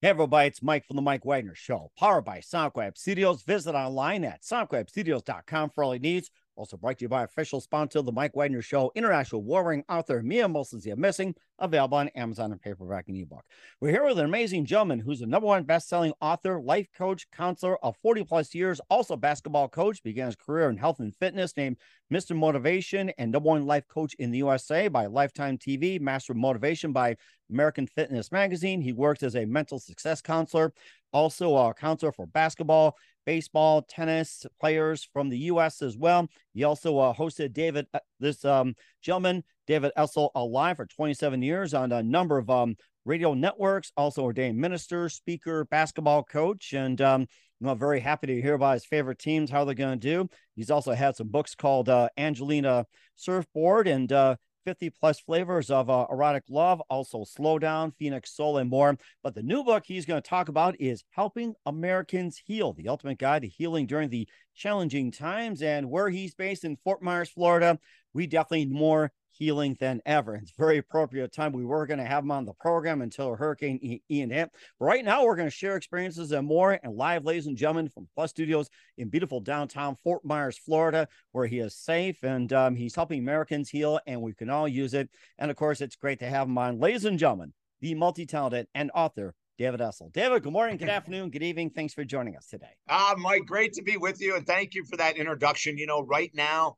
Hey everybody, it's Mike from the Mike Wagner Show, powered by Sonic Web Studios. Visit online at sonicwebstudios.com for all your needs. Also brought to you by official sponsor, the Mike Wagner Show, international warring author Mia Molson Missing, available on Amazon and paperback and ebook. We're here with an amazing gentleman who's the number one best-selling author, life coach, counselor of 40 plus years, also basketball coach, began his career in health and fitness, named Mr. Motivation and number one life coach in the USA by Lifetime TV, Master of Motivation by American Fitness Magazine. He works as a mental success counselor, also a counselor for basketball, baseball, tennis players from the U.S. as well. He also uh, hosted David, uh, this um, gentleman, David Essel, alive for 27 years on a number of um, radio networks, also ordained minister, speaker, basketball coach, and um, I'm very happy to hear about his favorite teams, how they're going to do. He's also had some books called uh, Angel on a Surfboard and uh, 50 plus flavors of uh, erotic love, also slow down, Phoenix Soul, and more. But the new book he's going to talk about is Helping Americans Heal, the ultimate guide to healing during the challenging times. And where he's based in Fort Myers, Florida, we definitely need more healing than ever. It's very appropriate time. We were going to have him on the program until Hurricane Ian hit. But right now, we're going to share experiences and more and live, ladies and gentlemen, from Plus Studios in beautiful downtown Fort Myers, Florida, where he is safe and um, he's helping Americans heal, and we can all use it. And of course, it's great to have him on, ladies and gentlemen, the multi talented and author. David Essel. David, good morning, good afternoon, good evening. Thanks for joining us today. Ah, uh, Mike, great to be with you. And thank you for that introduction. You know, right now,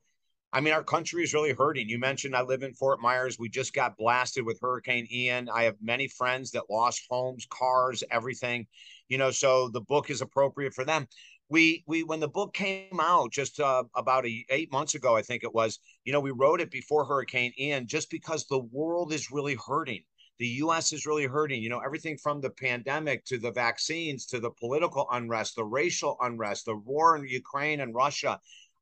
I mean, our country is really hurting. You mentioned I live in Fort Myers. We just got blasted with Hurricane Ian. I have many friends that lost homes, cars, everything. You know, so the book is appropriate for them. We we when the book came out just uh, about a, eight months ago, I think it was. You know, we wrote it before Hurricane Ian, just because the world is really hurting. The U.S. is really hurting. You know, everything from the pandemic to the vaccines to the political unrest, the racial unrest, the war in Ukraine and Russia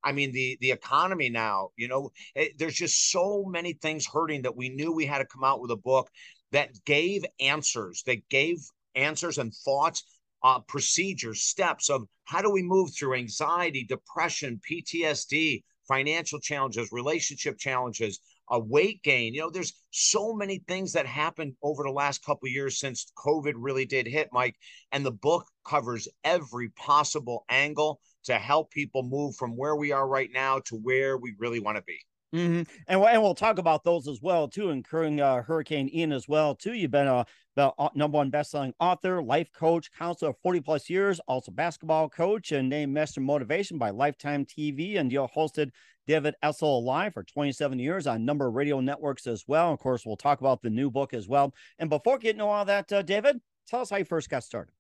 I mean, the the economy now, you know, it, there's just so many things hurting that we knew we had to come out with a book that gave answers, that gave answers and thoughts, uh, procedures, steps of how do we move through anxiety, depression, PTSD, financial challenges, relationship challenges, a weight gain. You know, there's so many things that happened over the last couple years since COVID really did hit, Mike. And the book covers every possible angle to help people move from where we are right now to where we really want to be. Mm-hmm. And, and we'll talk about those as well too, including uh, Hurricane Ian as well too. You've been a, the uh, number one best-selling author, life coach, counselor 40 plus years, also basketball coach, and named Master Motivation by Lifetime TV. And you hosted David Essel Live for 27 years on number of radio networks as well. Of course, we'll talk about the new book as well. And before getting to all that, uh, David, tell us how you first got started.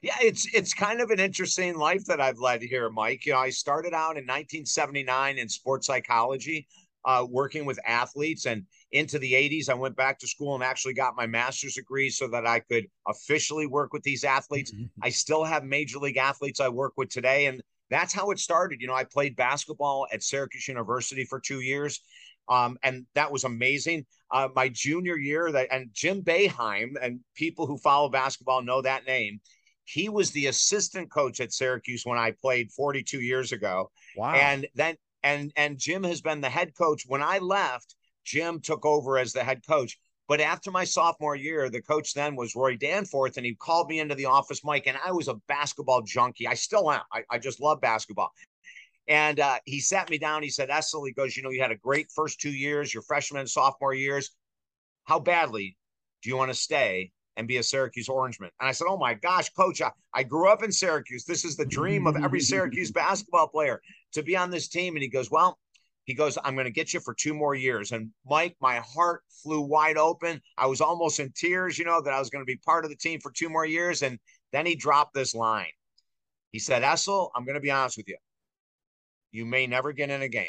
Yeah, it's it's kind of an interesting life that I've led here, Mike. You know, I started out in 1979 in sports psychology, uh, working with athletes, and into the 80s, I went back to school and actually got my master's degree so that I could officially work with these athletes. Mm-hmm. I still have major league athletes I work with today, and that's how it started. You know, I played basketball at Syracuse University for two years. Um, and that was amazing. Uh, my junior year, that and Jim Boeheim, and people who follow basketball know that name he was the assistant coach at Syracuse when I played 42 years ago. Wow. And then and and Jim has been the head coach. When I left, Jim took over as the head coach. But after my sophomore year, the coach then was Roy Danforth, and he called me into the office, Mike, and I was a basketball junkie. I still am. I, I just love basketball. And uh, he sat me down. He said, Essel, he goes, you know, you had a great first two years, your freshman and sophomore years. How badly do you want to stay and be a Syracuse Orangeman. And I said, Oh my gosh, coach, I, I grew up in Syracuse. This is the dream of every Syracuse basketball player to be on this team. And he goes, Well, he goes, I'm going to get you for two more years. And Mike, my heart flew wide open. I was almost in tears, you know, that I was going to be part of the team for two more years. And then he dropped this line. He said, Essel, I'm going to be honest with you. You may never get in a game.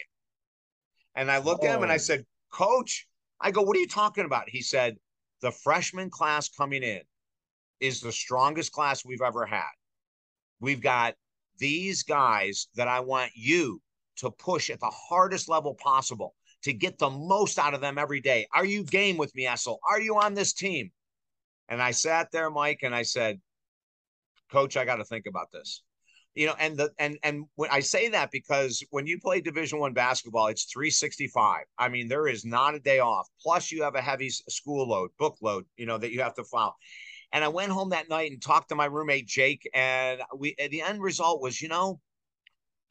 And I looked oh. at him and I oh. said, Coach, I go, What are you talking about? He said, the freshman class coming in is the strongest class we've ever had. We've got these guys that I want you to push at the hardest level possible to get the most out of them every day. Are you game with me, Essel? Are you on this team? And I sat there, Mike, and I said, Coach, I got to think about this you know and the and and when i say that because when you play division one basketball it's 365 i mean there is not a day off. Plus you have a heavy school load book load you know that you have to file. And I went home that night and talked to my roommate Jake, and we the end result was, you know,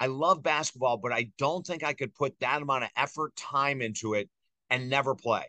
I love basketball, but I don't think I could put that amount of effort, time into it and never play.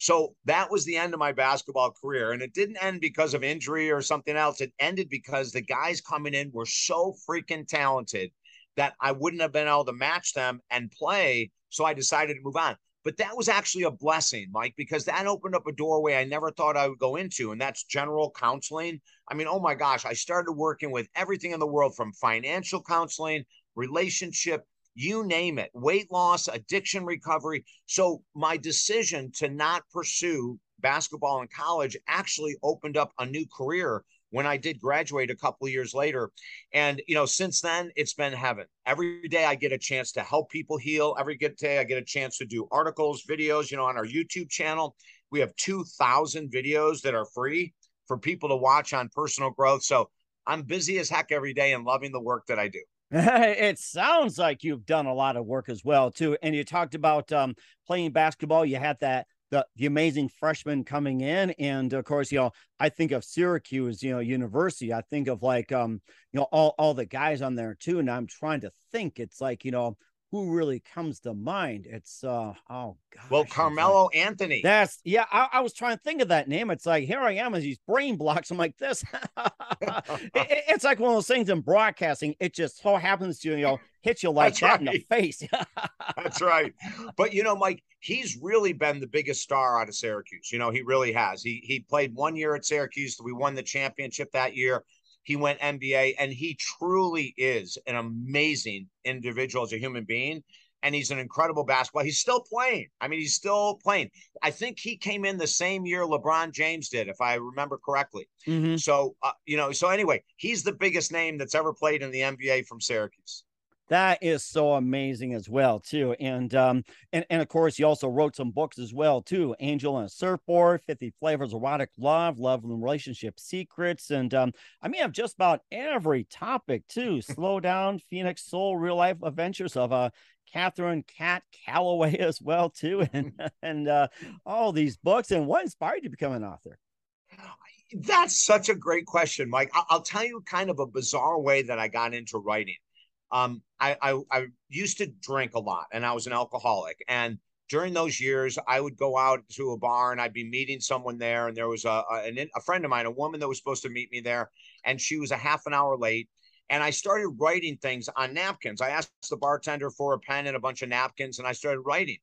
So that was the end of my basketball career. And it didn't end because of injury or something else. It ended because the guys coming in were so freaking talented that I wouldn't have been able to match them and play. So I decided to move on. But that was actually a blessing, Mike, because that opened up a doorway I never thought I would go into, and that's general counseling. I mean, oh my gosh, I started working with everything in the world from financial counseling, relationship, you name it, weight loss, addiction recovery. So my decision to not pursue basketball in college actually opened up a new career when I did graduate a couple years later. And, you know, since then, it's been heaven. Every day I get a chance to help people heal. Every good day I get a chance to do articles, videos, you know, on our YouTube channel. We have 2,000 videos that are free for people to watch on personal growth. So I'm busy as heck every day and loving the work that I do. it sounds like you've done a lot of work as well too and you talked about um, playing basketball. You had that the, the amazing freshmen coming in and of course you know i think of syracuse you know university. I think of like um you know all, all the guys on there too and i'm trying to think. It's like you know who really comes to mind. It's uh oh god. Well, Carmelo like, Anthony. That's yeah. I, I, was trying to think of that name. It's like here I am as these brain blocks. I'm like this. it, it's like one of those things in broadcasting. It just so happens to you know hit you like That's that right. in the face. That's right. But you know, Mike, he's really been the biggest star out of Syracuse. You know, he really has. He he played one year at Syracuse. We won the championship that year. He went NBA, and he truly is an amazing individual as a human being. And he's an incredible basketball. He's still playing. I mean, he's still playing. I think he came in the same year LeBron James did, if I remember correctly. Mm-hmm. So, uh, you know, so anyway, he's the biggest name that's ever played in the NBA from Syracuse that is so amazing as well too and um and, and of course he also wrote some books as well too angel and a surfboard 50 flavors of erotic love love and relationship secrets and um i mean have just about every topic too slow down phoenix soul real life adventures of uh Catherine Cat Calloway as well too, and and uh, all these books. And what inspired you to become an author? That's such a great question, Mike. I'll tell you kind of a bizarre way that I got into writing. Um, I, I, I used to drink a lot, and I was an alcoholic. And during those years, I would go out to a bar and I'd be meeting someone there. And there was a, a, a friend of mine, a woman that was supposed to meet me there, and she was a half an hour late. And I started writing things on napkins. I asked the bartender for a pen and a bunch of napkins, and I started writing.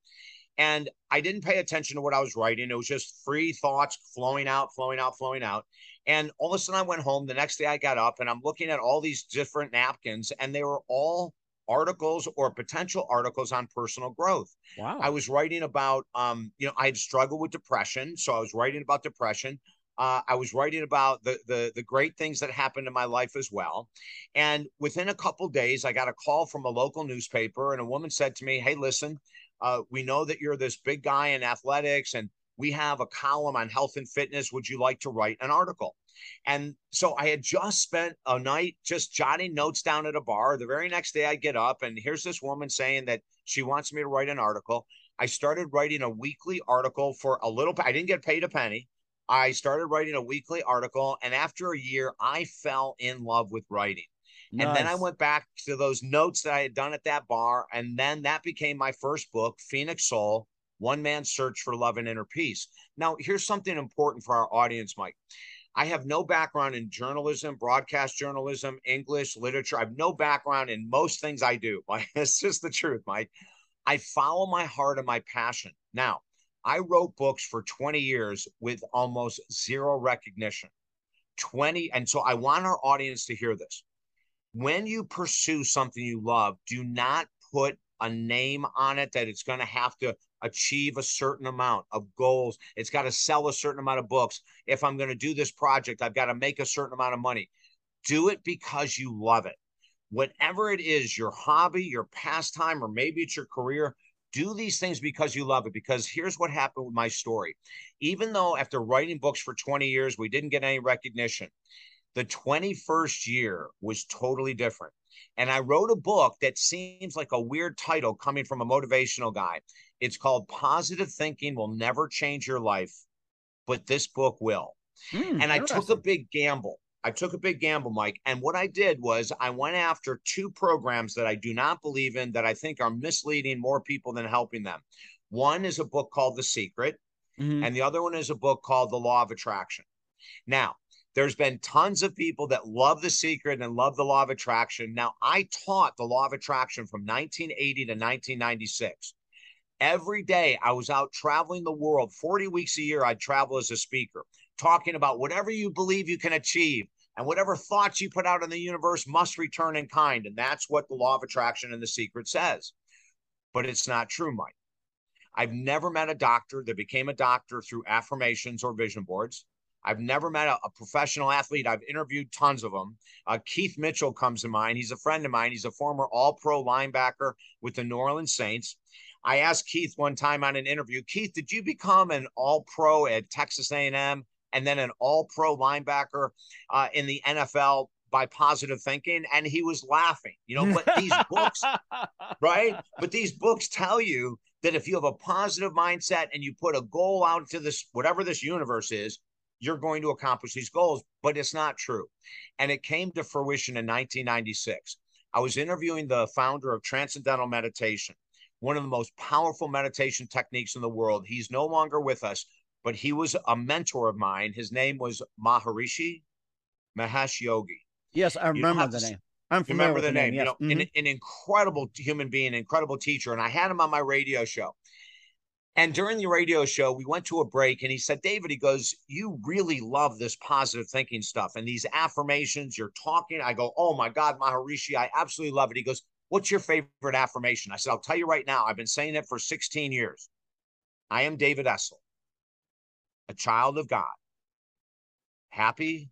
And I didn't pay attention to what I was writing. It was just free thoughts flowing out, flowing out, flowing out. And all of a sudden, I went home. The next day, I got up and I'm looking at all these different napkins, and they were all articles or potential articles on personal growth. Wow. I was writing about, um, you know, I had struggled with depression. So I was writing about depression. Uh, I was writing about the, the the great things that happened in my life as well. And within a couple days, I got a call from a local newspaper, and a woman said to me, "Hey, listen, uh, we know that you're this big guy in athletics, and we have a column on health and fitness. Would you like to write an article? And so I had just spent a night just jotting notes down at a bar. The very next day I get up and here's this woman saying that she wants me to write an article. I started writing a weekly article for a little I didn't get paid a penny. I started writing a weekly article and after a year I fell in love with writing. Nice. And then I went back to those notes that I had done at that bar and then that became my first book, Phoenix Soul one man's search for love and inner peace. Now, here's something important for our audience, Mike. I have no background in journalism, broadcast journalism, English, literature. I have no background in most things I do. It's just the truth, Mike. I follow my heart and my passion. Now, I wrote books for 20 years with almost zero recognition. 20. And so I want our audience to hear this. When you pursue something you love, do not put a name on it that it's going to have to achieve a certain amount of goals. It's got to sell a certain amount of books. If I'm going to do this project, I've got to make a certain amount of money. Do it because you love it. Whatever it is, your hobby, your pastime, or maybe it's your career, do these things because you love it. Because here's what happened with my story. Even though after writing books for 20 years, we didn't get any recognition, the 21st year was totally different. And I wrote a book that seems like a weird title coming from a motivational guy. It's called Positive Thinking Will Never Change Your Life, but this book will. Mm, and I took a big gamble. I took a big gamble, Mike. And what I did was I went after two programs that I do not believe in that I think are misleading more people than helping them. One is a book called The Secret, mm-hmm. and the other one is a book called The Law of Attraction. Now, there's been tons of people that love The Secret and love the Law of Attraction. Now, I taught the Law of Attraction from 1980 to 1996. Every day I was out traveling the world, 40 weeks a year, I'd travel as a speaker, talking about whatever you believe you can achieve and whatever thoughts you put out in the universe must return in kind. And that's what the law of attraction and the secret says. But it's not true, Mike. I've never met a doctor that became a doctor through affirmations or vision boards. I've never met a, a professional athlete. I've interviewed tons of them. Uh, Keith Mitchell comes to mind. He's a friend of mine. He's a former All Pro linebacker with the New Orleans Saints. I asked Keith one time on an interview, Keith, did you become an All Pro at Texas A&M and then an All Pro linebacker uh, in the NFL by positive thinking and he was laughing you know but these books right but these books tell you that if you have a positive mindset and you put a goal out to this whatever this universe is you're going to accomplish these goals but it's not true and it came to fruition in 1996 i was interviewing the founder of transcendental meditation one of the most powerful meditation techniques in the world he's no longer with us but he was a mentor of mine his name was maharishi mahesh yogi yes i remember the name I'm familiar remember the, name. name yes. You know, mm-hmm. an, an incredible human being, incredible teacher, and I had him on my radio show. And during the radio show, we went to a break and he said, David, he goes, You really love this positive thinking stuff and these affirmations. You're talking. I go, Oh my God, Maharishi, I absolutely love it. He goes, What's your favorite affirmation? I said, I'll tell you right now, I've been saying it for 16 years. I am David Essel, a child of God, happy,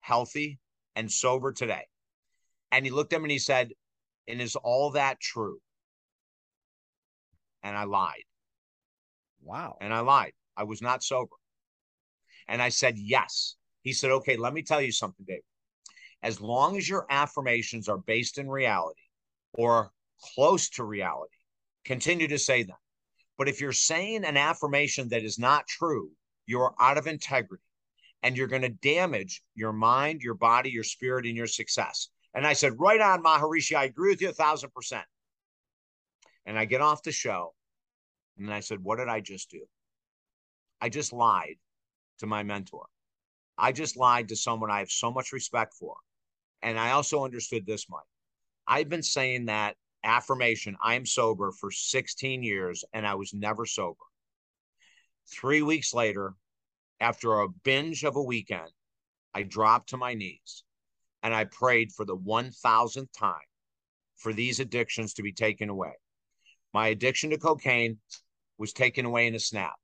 healthy, and sober today. And he looked at me and he said, And is all that true? And I lied. Wow. And I lied. I was not sober. And I said, Yes. He said, Okay, let me tell you something, David. As long as your affirmations are based in reality or close to reality, continue to say them. But if you're saying an affirmation that is not true, you're out of integrity and you're going to damage your mind, your body, your spirit, and your success. And I said, Right on, Maharishi. I agree with you a thousand percent. And I get off the show and I said, What did I just do? I just lied to my mentor. I just lied to someone I have so much respect for. And I also understood this, Mike. I've been saying that affirmation, I am sober for 16 years and I was never sober. Three weeks later, after a binge of a weekend, I dropped to my knees and I prayed for the 1000th time for these addictions to be taken away. My addiction to cocaine was taken away in a snap.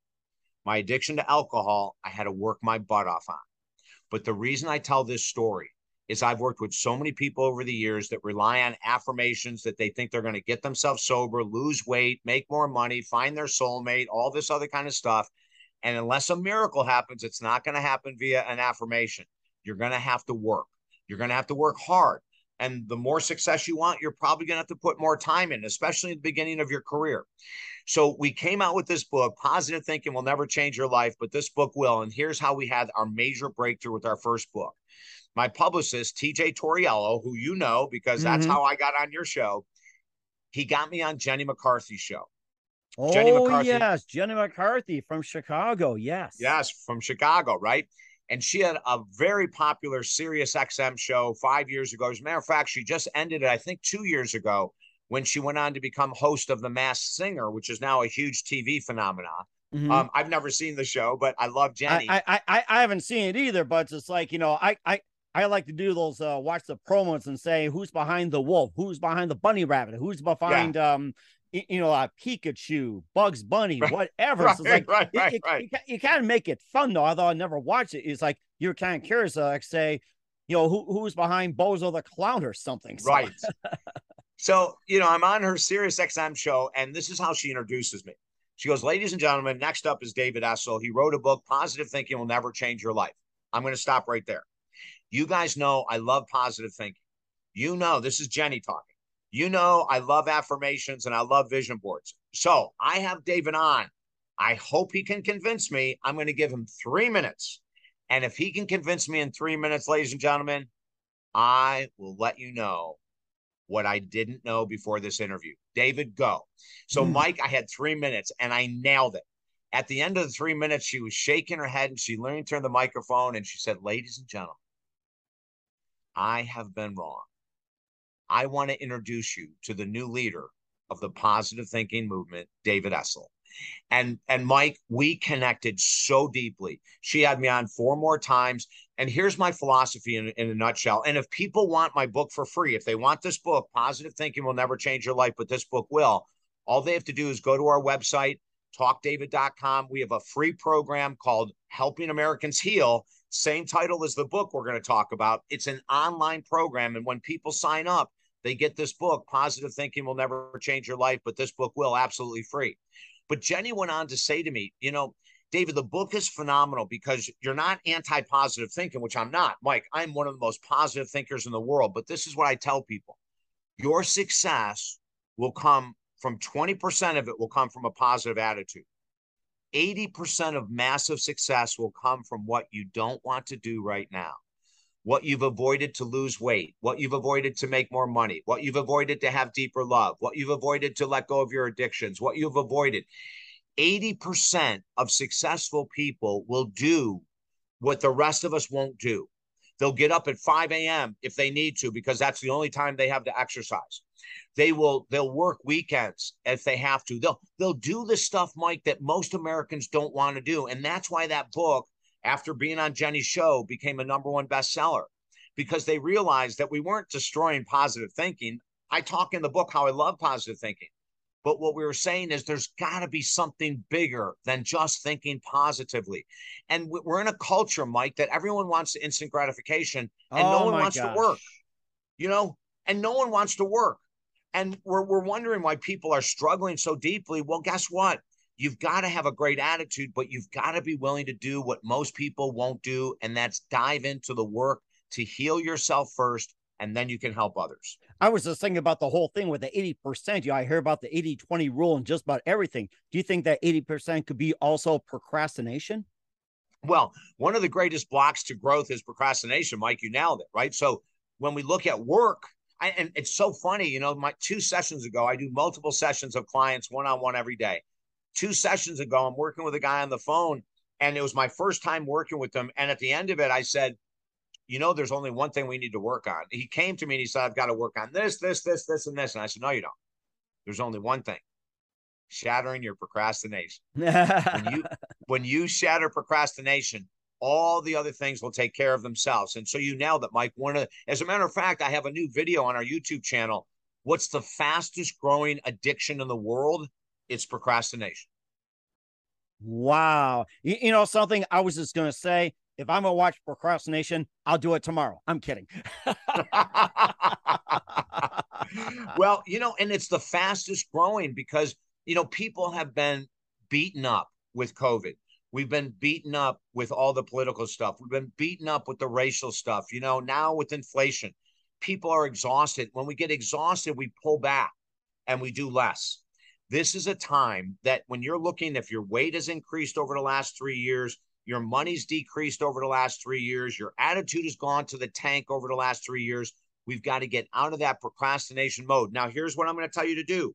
My addiction to alcohol, I had to work my butt off on. But the reason I tell this story is I've worked with so many people over the years that rely on affirmations that they think they're going to get themselves sober, lose weight, make more money, find their soulmate, all this other kind of stuff. And unless a miracle happens, it's not going to happen via an affirmation. You're going to have to work. You're going to have to work hard. And the more success you want, you're probably going to have to put more time in, especially at the beginning of your career. So we came out with this book, Positive Thinking Will Never Change Your Life, but this book will. And here's how we had our major breakthrough with our first book. My publicist, TJ Toriello, who you know because that's mm-hmm. how I got on your show, he got me on Jenny McCarthy's show. Oh, Jenny McCarthy. yes. Jenny McCarthy from Chicago. Yes. Yes, from Chicago, right? And she had a very popular Sirius XM show five years ago. As a matter of fact, she just ended it, I think, two years ago when she went on to become host of The Masked Singer, which is now a huge TV phenomenon. Mm-hmm. Um, I've never seen the show, but I love Jenny. I, I, I I haven't seen it either, but it's like you know, I I I like to do those uh, watch the promos and say who's behind the wolf, who's behind the bunny rabbit, who's behind yeah. um you know, uh, Pikachu, Bugs Bunny, right. whatever. Right, so it's like, right, right, you, right. You, you, kind of make it fun though. Although I never watched it, it's like you're kind of curious. Uh, like say, you know, who who's behind Bozo the Clown or something. So. Right. so you know, I'm on her Sirius XM show, and this is how she introduces me. She goes, "Ladies and gentlemen, next up is David Essel. He wrote a book, Positive Thinking Will Never Change Your Life." I'm going to stop right there. You guys know I love positive thinking. You know, this is Jenny talking. You know, I love affirmations and I love vision boards. So I have David on. I hope he can convince me. I'm going to give him three minutes And if he can convince me in three minutes, ladies and gentlemen, I will let you know what I didn't know before this interview. David, go. So, mm. Mike, I had three minutes and I nailed it. At the end of the three minutes, she was shaking her head and she leaned to the microphone and she said, Ladies and gentlemen, I have been wrong. I want to introduce you to the new leader of the positive thinking movement, David Essel. And and Mike, we connected so deeply. She had me on four more times. And here's my philosophy in, in a nutshell. And if people want my book for free, if they want this book, Positive Thinking Will Never Change Your Life, but this book will, all they have to do is go to our website, talkdavid.com. We have a free program called Helping Americans Heal. Same title as the book we're going to talk about. It's an online program. And when people sign up, they get this book, Positive Thinking Will Never Change Your Life, but this book will absolutely free. But Jenny went on to say to me, you know, David, the book is phenomenal because you're not anti positive thinking, which I'm not. Mike, I'm one of the most positive thinkers in the world. But this is what I tell people your success will come from 20% of it will come from a positive attitude. 80% of massive success will come from what you don't want to do right now what you've avoided to lose weight, what you've avoided to make more money, what you've avoided to have deeper love, what you've avoided to let go of your addictions, what you've avoided. 80% of successful people will do what the rest of us won't do. They'll get up at 5 a.m. if they need to, because that's the only time they have to exercise. They will they'll work weekends if they have to. They'll they'll do the stuff, Mike, that most Americans don't want to do. And that's why that book after being on Jenny's show, became a number one bestseller because they realized that we weren't destroying positive thinking. I talk in the book how I love positive thinking. But what we were saying is there's got to be something bigger than just thinking positively. And we're in a culture, Mike, that everyone wants instant gratification and oh no one wants gosh. to work, you know, and no one wants to work. And we're, we're wondering why people are struggling so deeply. Well, guess what? You've got to have a great attitude, but you've got to be willing to do what most people won't do. And that's dive into the work to heal yourself first, and then you can help others. I was just thinking about the whole thing with the 80%. You know, I hear about the 80 20 rule and just about everything. Do you think that 80% could be also procrastination? Well, one of the greatest blocks to growth is procrastination. Mike, you nailed it, right? So when we look at work, I, and it's so funny, you know, my two sessions ago, I do multiple sessions of clients one on one every day two sessions ago, I'm working with a guy on the phone, and it was my first time working with him. And at the end of it, I said, you know, there's only one thing we need to work on. He came to me and he said, I've got to work on this, this, this, this, and this. And I said, No, you don't. There's only one thing shattering your procrastination. when you when you shatter procrastination, all the other things will take care of themselves. And so you nailed it, Mike. One of as a matter of fact, I have a new video on our YouTube channel. What's the fastest growing addiction in the world? It's procrastination. Wow. You, you know, something I was just going to say if I'm going to watch procrastination, I'll do it tomorrow. I'm kidding. well, you know, and it's the fastest growing because, you know, people have been beaten up with COVID. We've been beaten up with all the political stuff. We've been beaten up with the racial stuff. You know, now with inflation, people are exhausted. When we get exhausted, we pull back and we do less. This is a time that when you're looking, if your weight has increased over the last three years, your money's decreased over the last three years, your attitude has gone to the tank over the last three years, we've got to get out of that procrastination mode. Now, here's what I'm going to tell you to do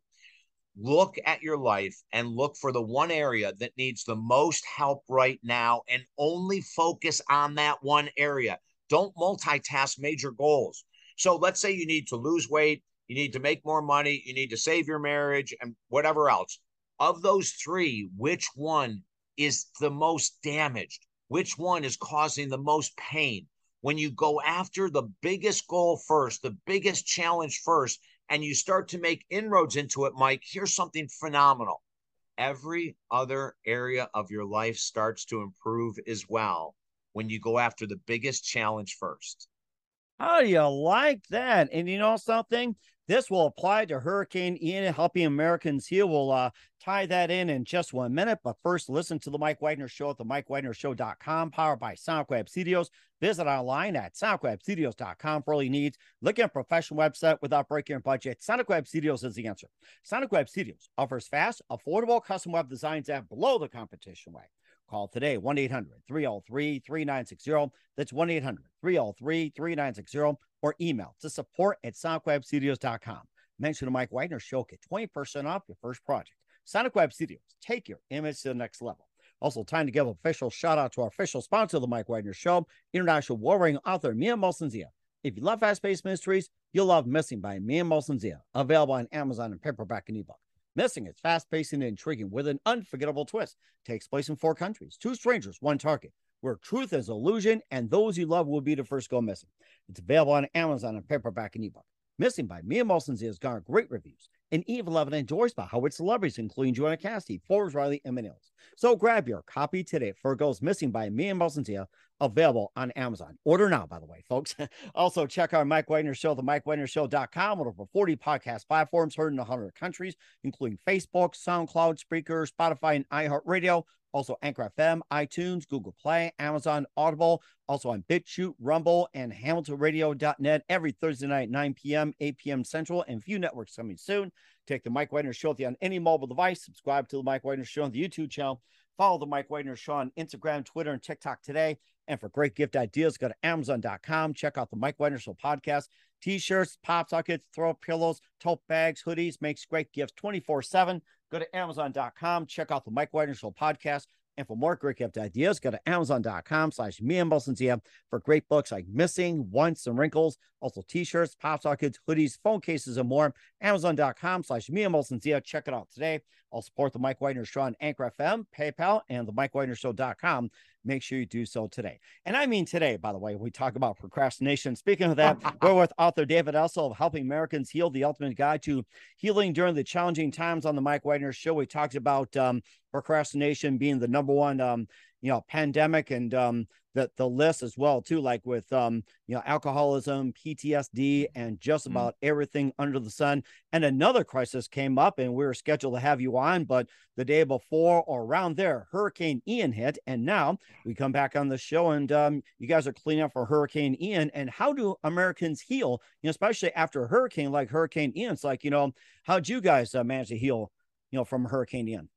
look at your life and look for the one area that needs the most help right now and only focus on that one area. Don't multitask major goals. So let's say you need to lose weight you need to make more money, you need to save your marriage, and whatever else. Of those three, which one is the most damaged? Which one is causing the most pain? When you go after the biggest goal first, the biggest challenge first, and you start to make inroads into it, Mike, here's something phenomenal. Every other area of your life starts to improve as well when you go after the biggest challenge first. How do you like that? And you know something? This will apply to Hurricane Ian helping Americans heal. We'll uh, tie that in in just one minute. But first, listen to the Mike Wagner Show at the MikeWagnerShow.com, powered by Sonic Web Studios. Visit online at SonicWebStudios.com for all your needs. Look at a professional website without breaking your budget. Sonic Web Studios is the answer. Sonic Web Studios offers fast, affordable custom web designs at below the competition way. Call today 1 800 303 3960. That's 1 800 303 3960 or email to support at sonicwebstudios.com. Mention the Mike Wagner Show, get 20% off your first project. Sonic Web Studios, take your image to the next level. Also, time to give an official shout out to our official sponsor of the Mike Wagner Show, international warring author Mia Molson-Zia. If you love fast-paced mysteries, you'll love Missing by Mia Molson-Zia, available on Amazon and paperback and ebook. Missing is fast-paced and intriguing with an unforgettable twist. Takes place in four countries, two strangers, one target, where truth is illusion and those you love will be the first go missing. It's available on Amazon and paperback and ebook. Missing by Mia Molson has garnered great reviews and loved and enjoys by Howard celebrities, including Joanna Cassidy, Forbes Riley, and many. So grab your copy today for Goes Missing by Me Mia Molson available on Amazon. Order now, by the way, folks. also, check our Mike Wagner Show, the MikeWagnerShow.com, with over 40 podcast platforms heard in 100 countries, including Facebook, SoundCloud, Spreaker, Spotify, and iHeartRadio. Also, Anchor FM, iTunes, Google Play, Amazon, Audible, also on BitChute, Rumble, and HamiltonRadio.net every Thursday night, 9 p.m., 8 p.m. Central, and few networks coming soon. Take the Mike Wagner Show with you on any mobile device. Subscribe to the Mike Wagner Show on the YouTube channel. Follow the Mike Wagner Show on Instagram, Twitter, and TikTok today. And for great gift ideas, go to Amazon.com. Check out the Mike Wagner Show podcast. T-shirts, pop sockets, throw pillows, tote bags, hoodies, makes great gifts 24-7. Go to Amazon.com. Check out the Mike Wagner Show podcast. And for more great gift ideas, go to Amazon.com slash Mia Molson for great books like Missing, Once, and Wrinkles. Also t-shirts, pop sockets, hoodies, phone cases, and more. Amazon.com slash Mia Molson Check it out today. I'll support the Mike Wagner Show on Anchor FM, PayPal, and the MikeWagnerShow.com. Make sure you do so today. And I mean today, by the way, we talk about procrastination. Speaking of that, we're with author David Essel of Helping Americans Heal, the Ultimate Guide to Healing During the Challenging Times on the Mike Wagner Show. We talked about um, procrastination being the number one um, you know pandemic and um the the list as well too like with um you know alcoholism ptsd and just mm-hmm. about mm. everything under the sun and another crisis came up and we were scheduled to have you on but the day before or around there hurricane ian hit and now we come back on the show and um you guys are cleaning up for hurricane ian and how do americans heal you know especially after a hurricane like hurricane ian it's like you know how'd you guys uh, manage to heal you know from hurricane ian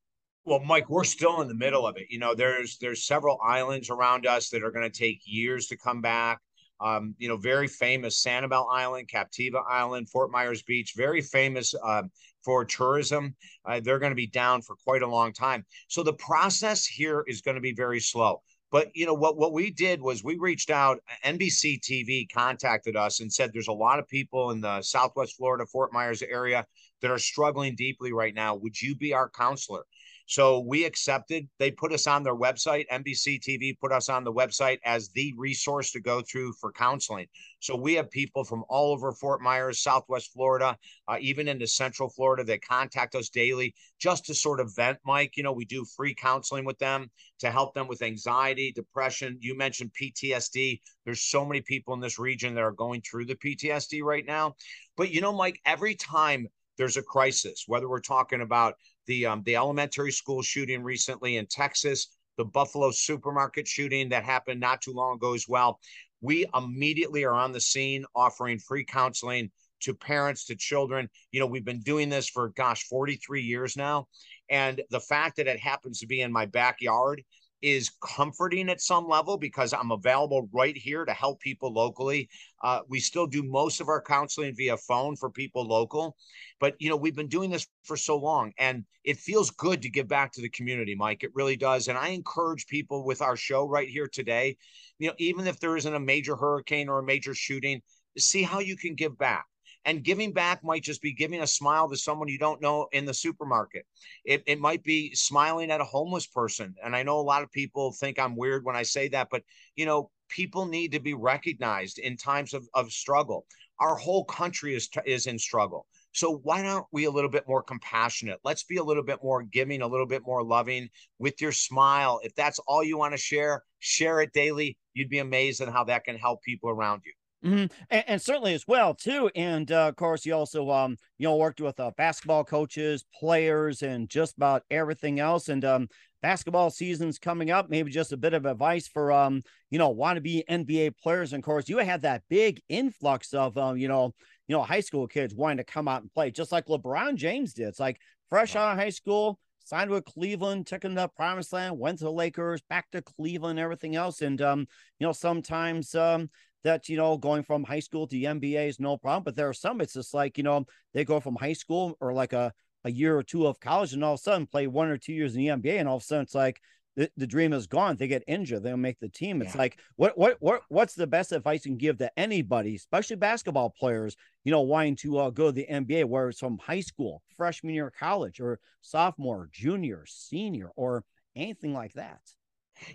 well, Mike, we're still in the middle of it. You know, there's there's several islands around us that are going to take years to come back. Um, you know, very famous Sanibel Island, Captiva Island, Fort Myers Beach, very famous uh, for tourism. Uh, they're going to be down for quite a long time. So the process here is going to be very slow. But you know what? What we did was we reached out. NBC TV contacted us and said there's a lot of people in the Southwest Florida, Fort Myers area that are struggling deeply right now. Would you be our counselor? So we accepted. They put us on their website. NBC TV put us on the website as the resource to go through for counseling. So we have people from all over Fort Myers, Southwest Florida, uh, even into Central Florida that contact us daily just to sort of vent, Mike. You know, we do free counseling with them to help them with anxiety, depression. You mentioned PTSD. There's so many people in this region that are going through the PTSD right now. But, you know, Mike, every time there's a crisis, whether we're talking about the um, the elementary school shooting recently in Texas, the Buffalo supermarket shooting that happened not too long ago as well. We immediately are on the scene offering free counseling to parents, to children. You know, we've been doing this for gosh, 43 years now. And the fact that it happens to be in my backyard is comforting at some level because I'm available right here to help people locally. Uh, we still do most of our counseling via phone for people local, but you know we've been doing this for so long, and it feels good to give back to the community, Mike. It really does, and I encourage people with our show right here today. You know, even if there isn't a major hurricane or a major shooting, see how you can give back and giving back might just be giving a smile to someone you don't know in the supermarket. It, it might be smiling at a homeless person. And I know a lot of people think I'm weird when I say that, but you know, people need to be recognized in times of, of struggle. Our whole country is, is in struggle. So why aren't we a little bit more compassionate? Let's be a little bit more giving, a little bit more loving with your smile. If that's all you want to share, share it daily. You'd be amazed at how that can help people around you. Mm-hmm. And, and, certainly as well too. And uh, of course, you also um, you know worked with uh, basketball coaches, players, and just about everything else. And um, basketball season's coming up. Maybe just a bit of advice for um, you know, want to be NBA players. And of course, you had that big influx of um, you know, you know, high school kids wanting to come out and play, just like LeBron James did. It's like fresh out of high school, signed with Cleveland, took him to promised land, went to the Lakers, back to Cleveland, everything else. And um, you know, sometimes um that you know going from high school to the NBA is no problem, but there are some it's just like you know they go from high school or like a a year or two of college and all of a sudden play one or two years in the NBA and all of a sudden it's like the, the dream is gone. They get injured. They don't make the team. It's yeah. like what what what what's the best advice you can give to anybody, especially basketball players, you know, wanting to uh, go to the NBA, where it's from high school, freshman year of college, or sophomore, junior, senior, or anything like that.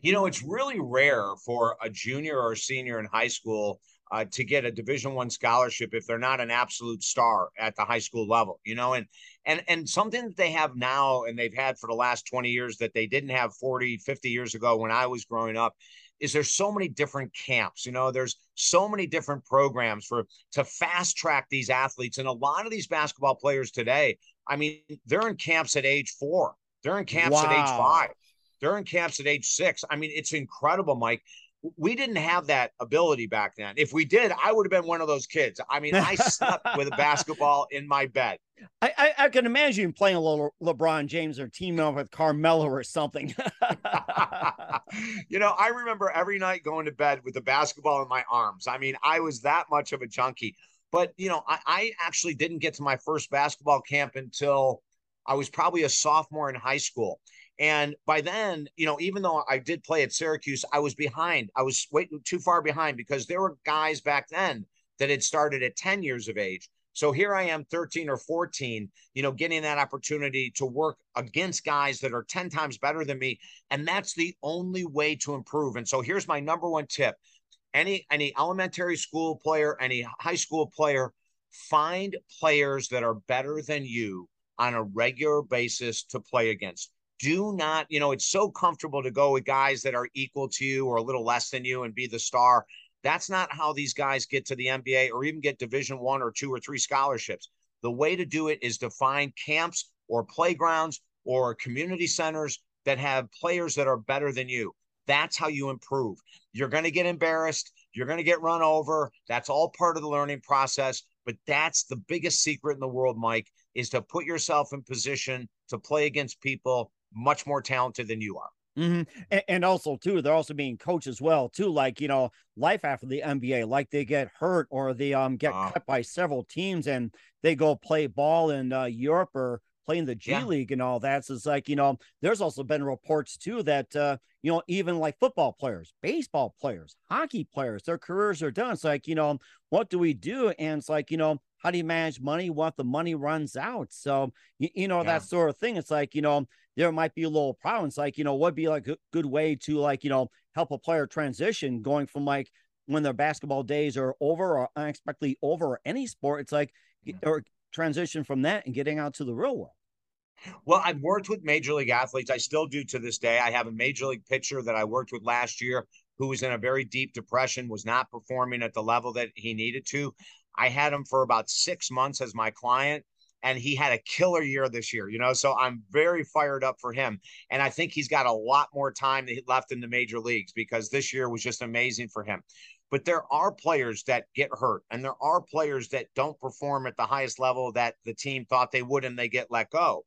You know, it's really rare for a junior or a senior in high school uh, to get a division one scholarship if they're not an absolute star at the high school level you know and and and something that they have now and they've had for the last 20 years that they didn't have 40 50 years ago when i was growing up is there's so many different camps you know there's so many different programs for to fast track these athletes and a lot of these basketball players today i mean they're in camps at age four they're in camps wow. at age five they're in camps at age six i mean it's incredible mike we didn't have that ability back then. If we did, I would have been one of those kids. I mean, I slept with a basketball in my bed. I, I, I, can imagine playing a little LeBron James or teaming up with Carmelo or something. you know, I remember every night going to bed with the basketball in my arms. I mean, I was that much of a junkie. But, you know, I, I actually didn't get to my first basketball camp until I was probably a sophomore in high school. And by then, you know, even though I did play at Syracuse, I was behind. I was way too far behind because there were guys back then that had started at 10 years of age. So here I am, 13 or 14, you know, getting that opportunity to work against guys that are 10 times better than me. And that's the only way to improve. And so here's my number one tip. Any any elementary school player, any high school player, find players that are better than you on a regular basis to play against do not, you know, it's so comfortable to go with guys that are equal to you or a little less than you and be the star. That's not how these guys get to the NBA or even get division one or two or three scholarships. The way to do it is to find camps or playgrounds or community centers that have players that are better than you. That's how you improve. You're going to get embarrassed. You're going to get run over. That's all part of the learning process. But that's the biggest secret in the world, Mike, is to put yourself in position to play against people much more talented than you are. Mm-hmm. And, and, also too, they're also being coached as well too. Like you know, life after the NBA, like they get hurt or they um get uh, cut by several teams and they go play ball in uh, Europe or play in the G yeah. League and all that. So it's like you know, there's also been reports too that uh, you know even like football players, baseball players, hockey players, their careers are done. It's like you know, what do we do? And it's like you know, how do you manage money what the money runs out so you, you know yeah. that sort of thing it's like you know there might be a little problem it's like you know what be like a good way to like you know help a player transition going from like when their basketball days are over or unexpectedly over or any sport it's like yeah. Mm-hmm. or transition from that and getting out to the real world well, I've worked with major league athletes. I still do to this day. I have a major league pitcher that I worked with last year who was in a very deep depression, was not performing at the level that he needed to. I had him for about six months as my client, and he had a killer year this year, you know. So I'm very fired up for him. And I think he's got a lot more time left in the major leagues because this year was just amazing for him. But there are players that get hurt, and there are players that don't perform at the highest level that the team thought they would, and they get let go.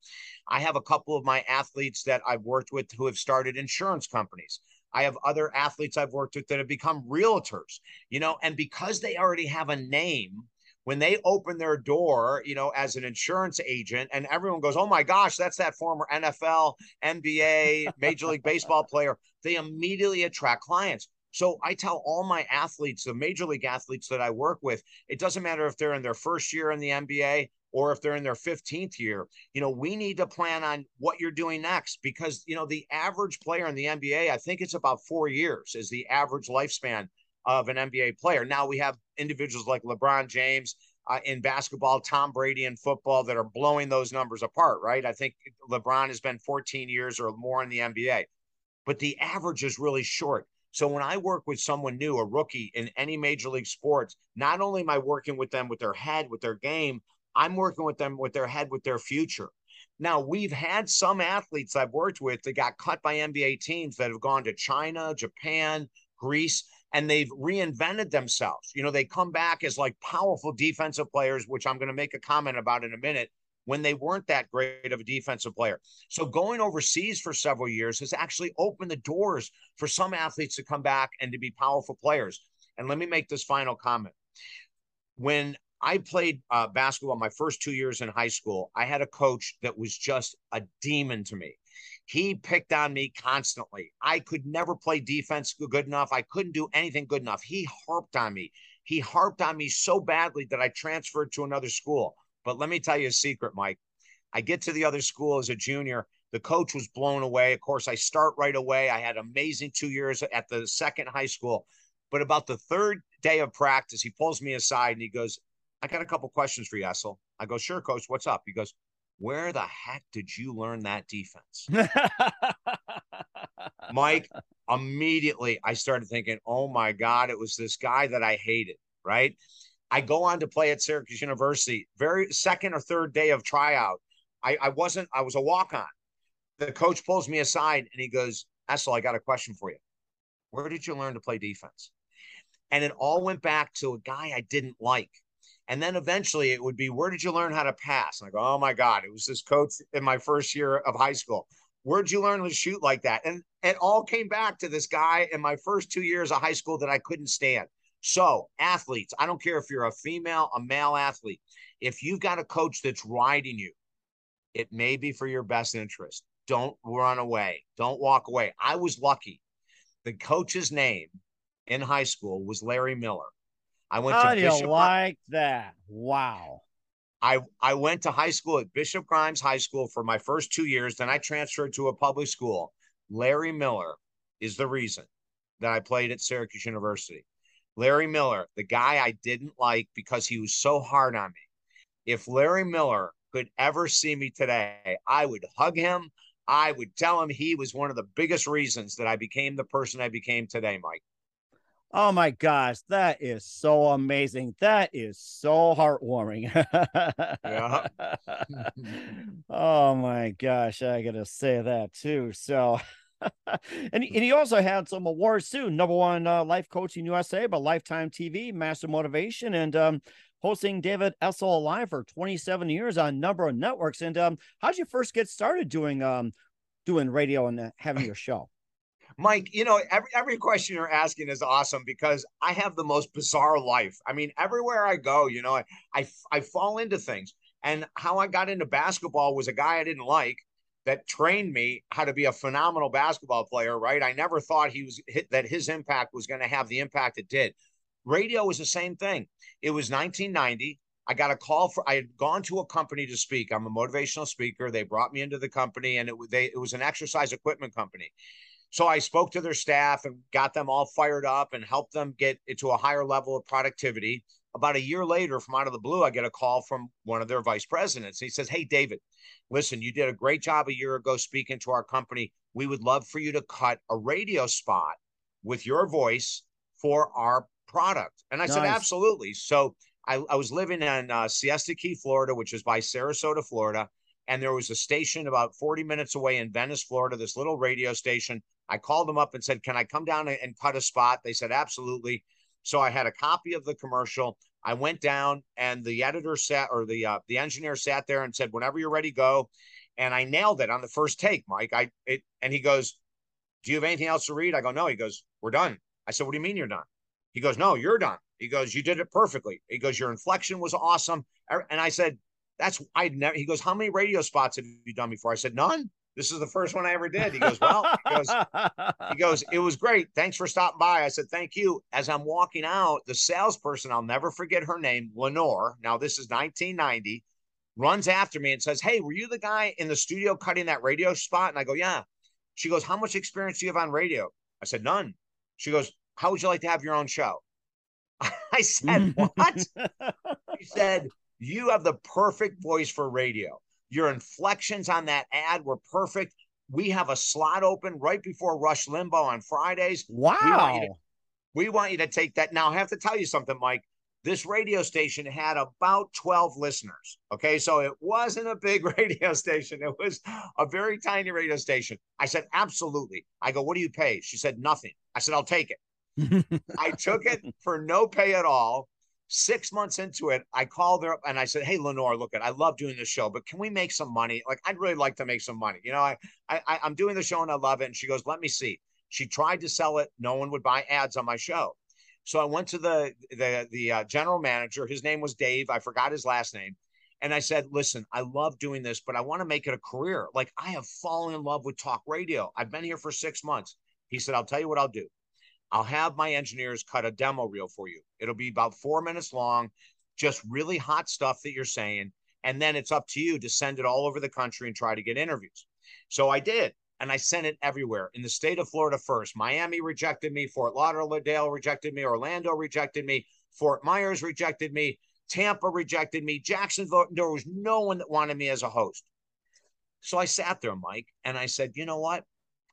I have a couple of my athletes that I've worked with who have started insurance companies. I have other athletes I've worked with that have become realtors, you know, and because they already have a name, when they open their door, you know, as an insurance agent, and everyone goes, Oh my gosh, that's that former NFL, NBA, Major League Baseball player, they immediately attract clients. So I tell all my athletes, the major league athletes that I work with, it doesn't matter if they're in their first year in the NBA or if they're in their 15th year, you know, we need to plan on what you're doing next because, you know, the average player in the NBA, I think it's about four years is the average lifespan of an NBA player. Now we have individuals like LeBron James uh, in basketball, Tom Brady in football that are blowing those numbers apart, right? I think LeBron has been 14 years or more in the NBA, but the average is really short. So when I work with someone new, a rookie in any major league sports, not only am I working with them with their head, with their game, I'm working with them with their head, with their future. Now, we've had some athletes I've worked with that got cut by NBA teams that have gone to China, Japan, Greece, and they've reinvented themselves. You know, they come back as like powerful defensive players, which I'm going to make a comment about in a minute. when they weren't that great of a defensive player. So going overseas for several years has actually opened the doors for some athletes to come back and to be powerful players. And let me make this final comment. When I played uh, basketball my first two years in high school, I had a coach that was just a demon to me. He picked on me constantly. I could never play defense good enough. I couldn't do anything good enough. He harped on me. He harped on me so badly that I transferred to another school. But let me tell you a secret, Mike. I get to the other school as a junior. The coach was blown away. Of course, I start right away. I had amazing two years at the second high school. But about the third day of practice, he pulls me aside and he goes, I got a couple questions for you, Essel. I go, sure, coach, what's up? He goes, where the heck did you learn that defense? Mike, immediately I started thinking, oh my God, it was this guy that I hated, right? I go on to play at Syracuse University, very second or third day of tryout. I, I wasn't, I was a walk on. The coach pulls me aside and he goes, Essel, I got a question for you. Where did you learn to play defense? And it all went back to a guy I didn't like. And then eventually it would be, where did you learn how to pass? And I go, oh my God, it was this coach in my first year of high school. Where'd you learn to shoot like that? And it all came back to this guy in my first two years of high school that I couldn't stand. So, athletes, I don't care if you're a female, a male athlete, if you've got a coach that's riding you, it may be for your best interest. Don't run away. Don't walk away. I was lucky. The coach's name in high school was Larry Miller. I went How to do Bishop you like that? Wow. I, I went to high school at Bishop Grimes High School for my first two years. Then I transferred to a public school. Larry Miller is the reason that I played at Syracuse University. Larry Miller, the guy I didn't like because he was so hard on me. If Larry Miller could ever see me today, I would hug him. I would tell him he was one of the biggest reasons that I became the person I became today, Mike. Oh my gosh, that is so amazing. That is so heartwarming. yeah. oh my gosh, I gotta say that too. So and, and he also had some awards too. Number one uh, life coaching USA, but Lifetime TV, Master Motivation, and um, hosting David Essel Alive for 27 years on number of networks. And um, how did you first get started doing um, doing radio and uh, having your show? Mike, you know, every every question you're asking is awesome because I have the most bizarre life. I mean, everywhere I go, you know, I I, I fall into things. And how I got into basketball was a guy I didn't like that trained me how to be a phenomenal basketball player, right? I never thought he was hit, that his impact was going to have the impact it did. Radio was the same thing. It was 1990. I got a call for I had gone to a company to speak. I'm a motivational speaker. They brought me into the company and it they it was an exercise equipment company. So I spoke to their staff and got them all fired up and helped them get into a higher level of productivity. About a year later, from out of the blue, I get a call from one of their vice presidents. He says, Hey, David, listen, you did a great job a year ago speaking to our company. We would love for you to cut a radio spot with your voice for our product. And I nice. said, Absolutely. So I, I was living in uh, Siesta Key, Florida, which is by Sarasota, Florida. And there was a station about 40 minutes away in Venice, Florida, this little radio station I called them up and said, Can I come down and cut a spot? They said, Absolutely. So I had a copy of the commercial. I went down and the editor sat or the uh, the engineer sat there and said, Whenever you're ready, go. And I nailed it on the first take, Mike. I it and he goes, Do you have anything else to read? I go, No. He goes, We're done. I said, What do you mean you're done? He goes, No, you're done. He goes, You did it perfectly. He goes, Your inflection was awesome. And I said, That's I'd never he goes, How many radio spots have you done before? I said, None. This is the first one I ever did. He goes, Well, he goes, he goes, It was great. Thanks for stopping by. I said, Thank you. As I'm walking out, the salesperson, I'll never forget her name, Lenore. Now, this is 1990, runs after me and says, Hey, were you the guy in the studio cutting that radio spot? And I go, Yeah. She goes, How much experience do you have on radio? I said, None. She goes, How would you like to have your own show? I said, What? she said, You have the perfect voice for radio. Your inflections on that ad were perfect. We have a slot open right before Rush Limbaugh on Fridays. Wow. We want, to, we want you to take that. Now, I have to tell you something, Mike. This radio station had about 12 listeners. Okay. So it wasn't a big radio station. It was a very tiny radio station. I said, absolutely. I go, what do you pay? She said, nothing. I said, I'll take it. I took it for no pay at all. Six months into it, I called her up and I said, "Hey, Lenore, look, at I love doing this show, but can we make some money? Like, I'd really like to make some money. You know, I, I I'm doing the show and I love it." And she goes, "Let me see." She tried to sell it. No one would buy ads on my show. So I went to the the the uh, general manager. His name was Dave. I forgot his last name. And I said, "Listen, I love doing this, but I want to make it a career. Like I have fallen in love with talk radio. I've been here for 6 months." He said, "I'll tell you what I'll do. I'll have my engineers cut a demo reel for you. It'll be about 4 minutes long, just really hot stuff that you're saying, and then it's up to you to send it all over the country and try to get interviews." So I did and I sent it everywhere in the state of Florida first. Miami rejected me, Fort Lauderdale rejected me, Orlando rejected me, Fort Myers rejected me, Tampa rejected me, Jacksonville, there was no one that wanted me as a host. So I sat there, Mike, and I said, you know what?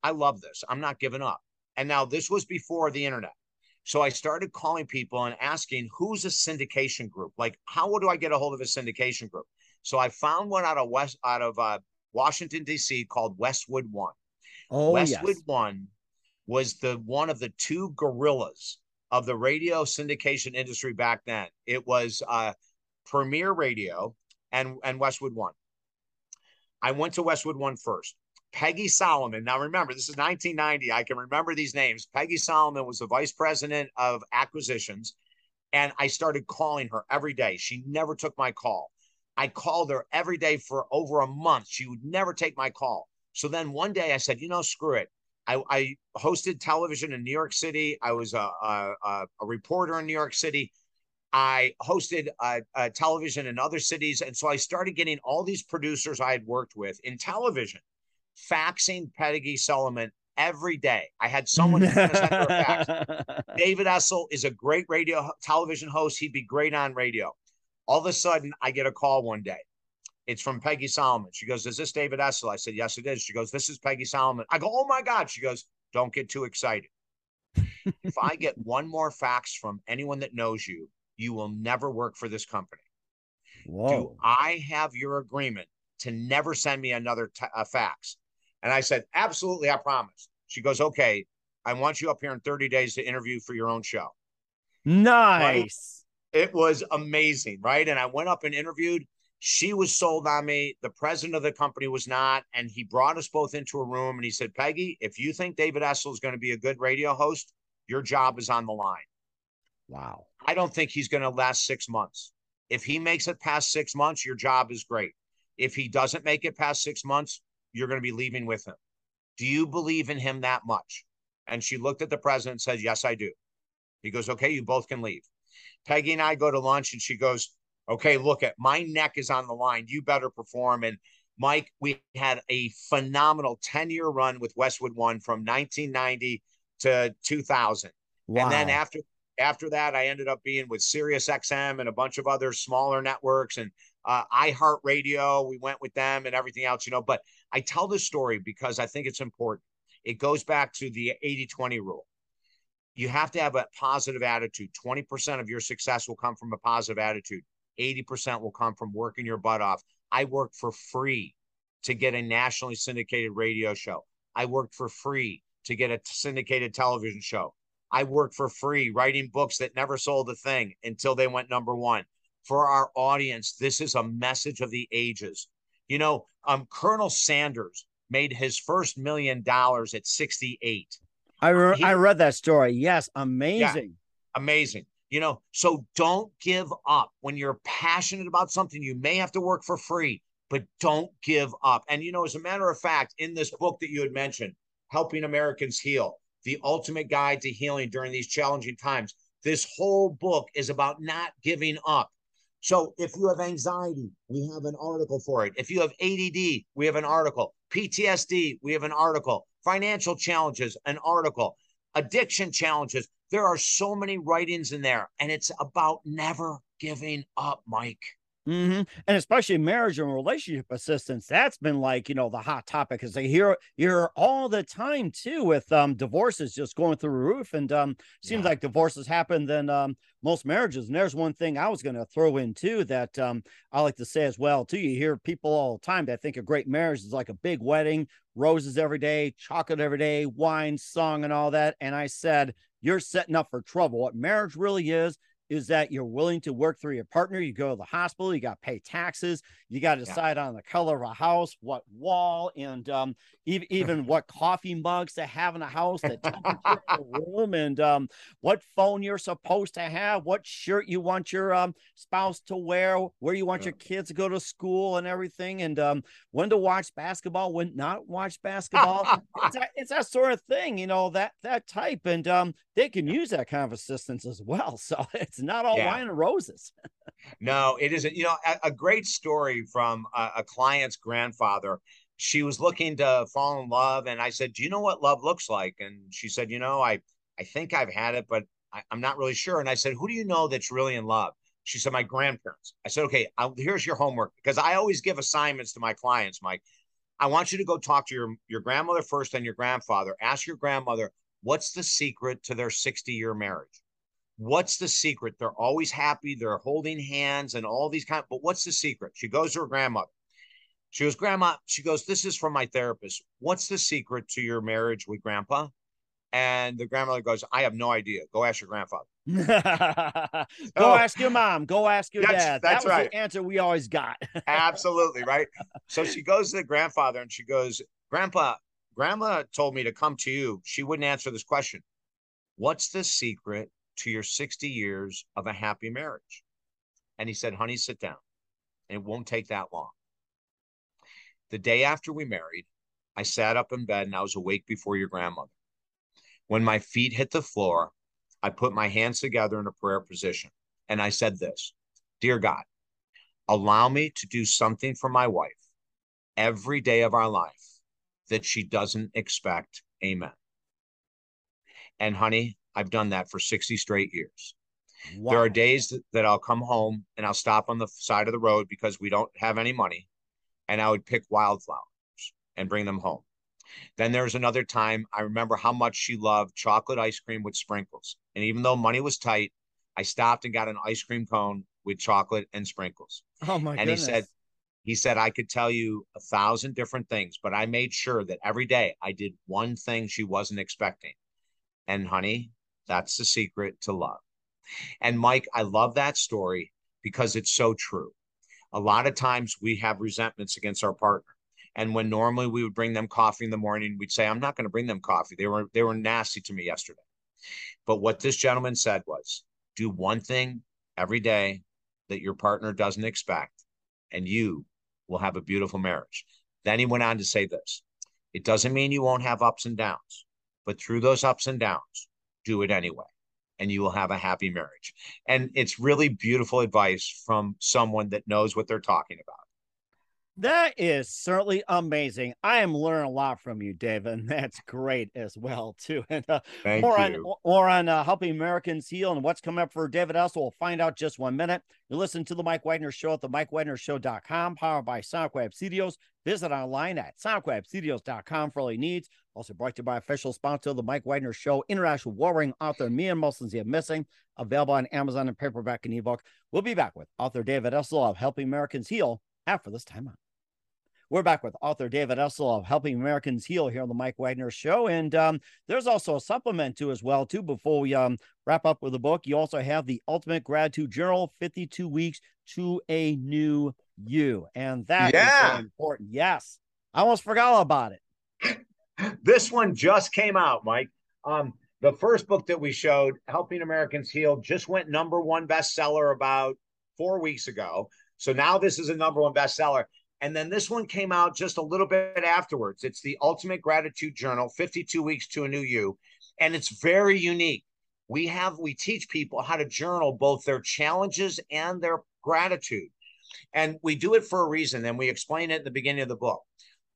I love this. I'm not giving up. And now this was before the internet. So I started calling people and asking, who's a syndication group? Like, how do I get a hold of a syndication group? So I found one out of West, out of uh, Washington D.C. called Westwood One. Oh, Westwood yes. One was the one of the two gorillas of the radio syndication industry back then. It was uh, Premier Radio and and Westwood One. I went to Westwood One first. Peggy Solomon. Now remember, this is 1990. I can remember these names. Peggy Solomon was the vice president of acquisitions, and I started calling her every day. She never took my call. I called her every day for over a month. She would never take my call. So then one day I said, you know, screw it. I, I hosted television in New York City. I was a, a, a reporter in New York City. I hosted television in other cities. And so I started getting all these producers I had worked with in television, faxing Peggy Solomon every day. I had someone send her a fax. David Essel is a great radio television host. He'd be great on radio. All of a sudden, I get a call one day. It's from Peggy Solomon. She goes, Is this David Essel? I said, Yes, it is. She goes, This is Peggy Solomon. I go, Oh my God. She goes, Don't get too excited. if I get one more fax from anyone that knows you, you will never work for this company. Whoa. Do I have your agreement to never send me another t- fax? And I said, Absolutely, I promise. She goes, Okay, I want you up here in 30 days to interview for your own show. Nice. Right? It was amazing, right? And I went up and interviewed. She was sold on me. The president of the company was not. And he brought us both into a room and he said, Peggy, if you think David Essel is going to be a good radio host, your job is on the line. Wow. I don't think he's going to last six months. If he makes it past six months, your job is great. If he doesn't make it past six months, you're going to be leaving with him. Do you believe in him that much? And she looked at the president and said, Yes, I do. He goes, Okay, you both can leave. Peggy and I go to lunch and she goes, Okay, look at my neck is on the line. You better perform. And Mike, we had a phenomenal 10 year run with Westwood One from 1990 to 2000. Wow. And then after after that, I ended up being with Sirius XM and a bunch of other smaller networks and uh, iHeartRadio. We went with them and everything else, you know. But I tell this story because I think it's important. It goes back to the 80 20 rule. You have to have a positive attitude. 20% of your success will come from a positive attitude, 80% will come from working your butt off. I worked for free to get a nationally syndicated radio show, I worked for free to get a syndicated television show. I worked for free writing books that never sold a thing until they went number one. For our audience, this is a message of the ages. You know, um, Colonel Sanders made his first million dollars at 68. I re- he- I read that story. Yes, amazing. Amazing. You know, so don't give up. When you're passionate about something, you may have to work for free, but don't give up. And, you know, as a matter of fact, in this book that you had mentioned, Helping Americans Heal, the ultimate guide to healing during these challenging times, this whole book is about not giving up. So if you have anxiety, we have an article for it. If you have ADD, we have an article. PTSD, we have an article. Financial challenges, an article. Addiction challenges. There are so many writings in there, and it's about never giving up, Mike. Hmm And especially marriage and relationship assistance. That's been like, you know, the hot topic because they hear you're all the time too with um divorces just going through the roof. And um seems Yeah. like divorces happen than um most marriages. And there's one thing I was gonna throw in too that um I like to say as well too. You hear people all the time that think a great marriage is like a big wedding, roses every day, chocolate every day, wine, song, and all that. And I said, you're setting up for trouble. What marriage really is is that you're willing to work through your partner. You go to the hospital, you got to pay taxes, you got to decide yeah. on the color of a house, what wall, and um, even, even what coffee mugs to have in a house, the temperature of the room, and um, what phone you're supposed to have, what shirt you want your um, spouse to wear, where you want yeah. your kids to go to school, and everything, and um, when to watch basketball, when not watch basketball. it's, that, it's that sort of thing, you know, that that type, and um, they can use that kind of assistance as well. So it's not all yeah. wine and roses. no, it isn't. You know, a, a great story from a, a client's grandfather. She was looking to fall in love and i said do you know what love looks like? And she said you know i i think i've had it but I, am not really sure. And i said who do you know that's really in love? She said my grandparents. I said okay I'll, here's your homework because i always give assignments to my clients mike. I want you to go talk to your your grandmother first and your grandfather. Ask your grandmother what's the secret to their 60 year marriage what's the secret they're always happy they're holding hands and all these kind but what's the secret she goes to her grandmother she goes, Grandma, she goes, This is from my therapist. What's the secret to your marriage with grandpa? And the grandmother goes, I have no idea. Go ask your grandfather. Go oh, ask your mom. Go ask your that's, dad. That's that was right. the answer we always got. Absolutely. Right. So she goes to the grandfather and she goes, Grandpa, grandma told me to come to you. She wouldn't answer this question. What's the secret to your 60 years of a happy marriage? And he said, Honey, sit down. It won't take that long. The day after we married, I sat up in bed and I was awake before your grandmother. When my feet hit the floor, I put my hands together in a prayer position and I said this Dear God, allow me to do something for my wife every day of our life that she doesn't expect. Amen. And honey, I've done that for 60 straight years. Wow. There are days that, that I'll come home and I'll stop on the side of the road because we don't have any money and I would pick wildflowers and bring them home. Then there was another time I remember how much she loved chocolate ice cream with sprinkles. And even though money was tight, I stopped and got an ice cream cone with chocolate and sprinkles. Oh my God. and goodness. he said, he said I could tell you a thousand different things, but I made sure that every day I did one thing she wasn't expecting. And honey, that's the secret to love. And Mike, I love that story because it's so true a lot of times we have resentments against our partner. And when normally we would bring them coffee in the morning, we'd say, I'm not going to bring them coffee. They were they were nasty to me yesterday. But what this gentleman said was do one thing every day that your partner doesn't expect, and you will have a beautiful marriage. Then he went on to say this it doesn't mean you won't have ups and downs, but through those ups and downs, do it anyway and you will have a happy marriage. And it's really beautiful advice from someone that knows what they're talking about. That is certainly amazing. I am learning a lot from you, David, and that's great as well too. And uh, Thank more you. on more on uh, helping Americans heal and what's coming up for David Essel. We'll find out just one minute. You listen to the Mike Wagner Show at the MikeWagnerShow.com, powered by Sonic Web Studios. Visit online at SonicWebStudios.com for all your needs. Also brought to you by official sponsor of the Mike Wagner Show, international warring author Mia Molson Missing, available on Amazon and paperback and ebook. We'll be back with author David Essel of Helping Americans Heal after this time out. We're back with author David Essel of Helping Americans Heal here on the Mike Wagner Show. And um, there's also a supplement too, as well, too, before we um, wrap up with the book. You also have the Ultimate Gratitude Journal, 52 Weeks to a New You. And that yeah. is important. Yes. I almost forgot about it. this one just came out, Mike. Um, the first book that we showed, Helping Americans Heal, just went number one bestseller about four weeks ago. So now this is a number one bestseller. And then this one came out just a little bit afterwards. It's the Ultimate Gratitude Journal 52 Weeks to a New You. And it's very unique. We have, we teach people how to journal both their challenges and their gratitude. And we do it for a reason. And we explain it in the beginning of the book.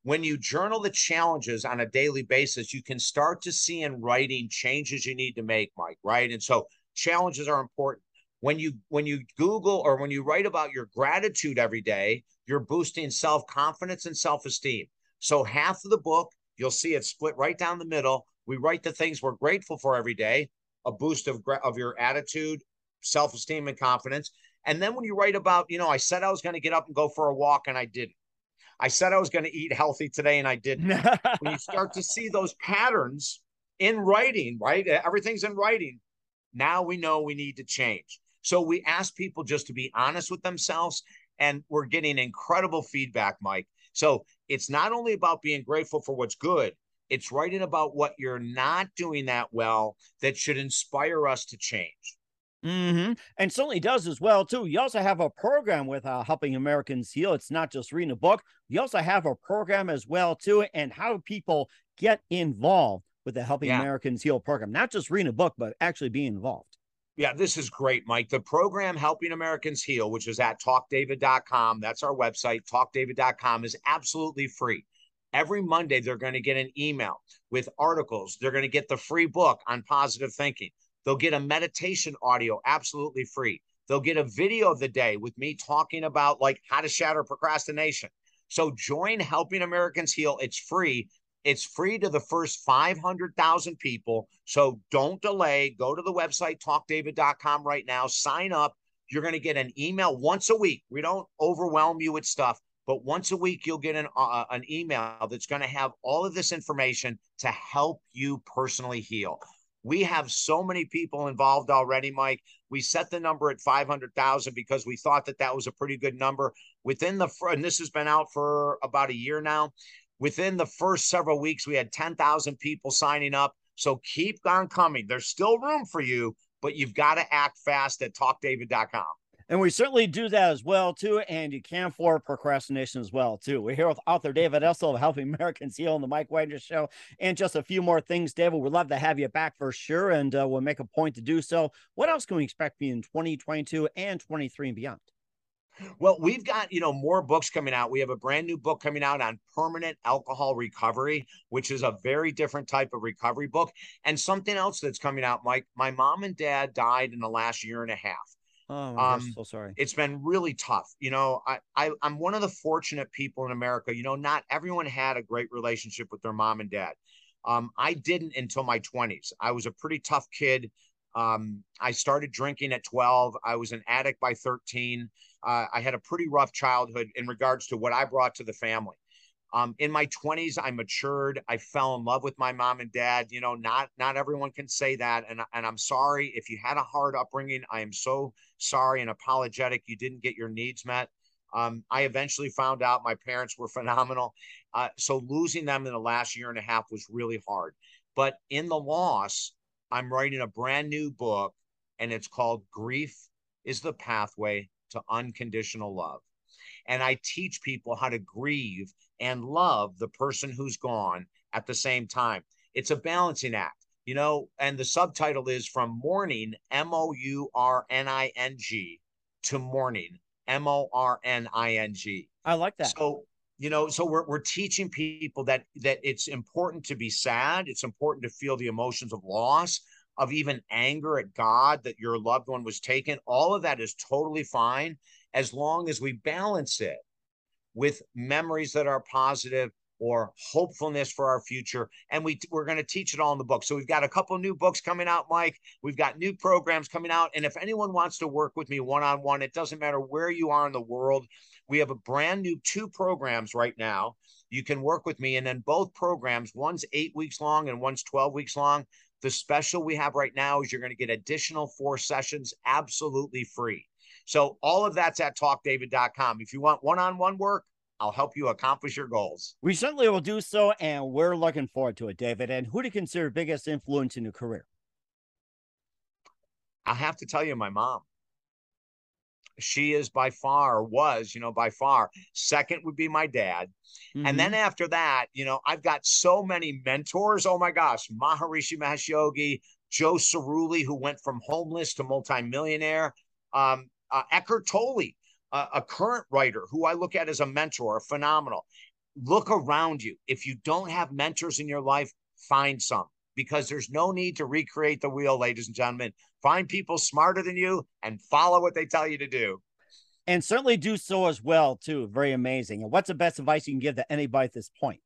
When you journal the challenges on a daily basis, you can start to see in writing changes you need to make, Mike, right? And so challenges are important when you when you google or when you write about your gratitude every day you're boosting self-confidence and self-esteem. So half of the book you'll see it split right down the middle. We write the things we're grateful for every day a boost of of your attitude self-esteem and confidence. And then when you write about you know i said i was going to get up and go for a walk and i didn't. I said i was going to eat healthy today and i didn't. When you start to see those patterns in writing right? Everything's in writing. Now we know we need to change So we ask people just to be honest with themselves, and we're getting incredible feedback, Mike. So it's not only about being grateful for what's good, it's writing about what you're not doing that well that should inspire us to change. Mm-hmm. And certainly does as well too. You also have a program with uh, helping Americans heal. It's not just reading a book. You also have a program as well too, and how people get involved with the Helping yeah. Americans Heal program. Not just reading a book, but actually being involved. Yeah, this is great, Mike. The program Helping Americans Heal, which is at talkdavid.com, that's our website, talkdavid.com, is absolutely free. Every Monday, they're going to get an email with articles. They're going to get the free book on positive thinking. They'll get a meditation audio absolutely free. They'll get a video of the day with me talking about like how to shatter procrastination. So join Helping Americans Heal. It's free. It's free to the first 500,000 people. So don't delay. Go to the website, talkdavid.com right now. Sign up. You're going to get an email once a week. We don't overwhelm you with stuff, but once a week, you'll get an, uh, an email that's going to have all of this information to help you personally heal. We have so many people involved already, Mike. We set the number at 500,000 because we thought that that was a pretty good number. Within the, and this has been out for about a year now. Within the first several weeks, we had 10,000 people signing up. So keep on coming. There's still room for you, but you've got to act fast at talkdavid.com. And we certainly do that as well, too. And you can for procrastination as well, too. We're here with author David Essel of Helping Americans Heal on the Mike Wagner Show. And just a few more things, David. We'd love to have you back for sure. And uh, we'll make a point to do so. What else can we expect in 2022 and 23 and beyond? Well, we've got, you know, more books coming out. We have a brand new book coming out on permanent alcohol recovery, which is a very different type of recovery book. And something else that's coming out, Mike. My mom and dad died in the last year and a half. Oh, um, gosh, so sorry. It's been really tough. You know, I, I I'm one of the fortunate people in America. You know, not everyone had a great relationship with their mom and dad. Um, I didn't until my 20s. I was a pretty tough kid. Um, I started drinking at 12. I was an addict by 13. Uh, I had a pretty rough childhood in regards to what I brought to the family. Um, in my 20s, I matured. I fell in love with my mom and dad. You know, not not everyone can say that, and and I'm sorry if you had a hard upbringing. I am so sorry and apologetic you didn't get your needs met. Um, I eventually found out my parents were phenomenal. Uh, so losing them in the last year and a half was really hard. But in the loss, I'm writing a brand new book, and it's called Grief is the Pathway to Unconditional Love. And I teach people how to grieve and love the person who's gone at the same time. It's a balancing act, you know, and the subtitle is From Mourning, M O U R N I N G, to Mourning, M O R N I N G. I like that. So, you know, so we're, we're teaching people that that it's important to be sad. It's important to feel the emotions of loss, of even anger at God that your loved one was taken. All of that is totally fine as long as we balance it with memories that are positive or hopefulness for our future. And we, we're going to teach it all in the book. So we've got a couple new books coming out, Mike. We've got new programs coming out. And if anyone wants to work with me one on one, it doesn't matter where you are in the world. We have a brand new two programs right now. You can work with me. And then both programs, one's eight weeks long and one's 12 weeks long. The special we have right now is you're going to get additional four sessions absolutely free. So all of that's at talkdavid.com. If you want one-on-one work, I'll help you accomplish your goals. We certainly will do so, and we're looking forward to it, David. And who do you consider biggest influence in your career? I have to tell you, my mom. She is by far, was, you know, by far. Second would be my dad. Mm-hmm. And then mm-hmm. after that, you know, I've got so many mentors. Oh my gosh, Maharishi Mahesh Yogi, Joe Cerulli, who went from homeless to multimillionaire. Um, uh, Eckhart Tolle, uh, a current writer who I look at as a mentor, phenomenal. Look around you. If you don't have mentors in your life, find some because there's no need to recreate the wheel, ladies and gentlemen. Find people smarter than you and follow what they tell you to do. And certainly do so as well, too. Very amazing. And what's the best advice you can give to anybody at this point?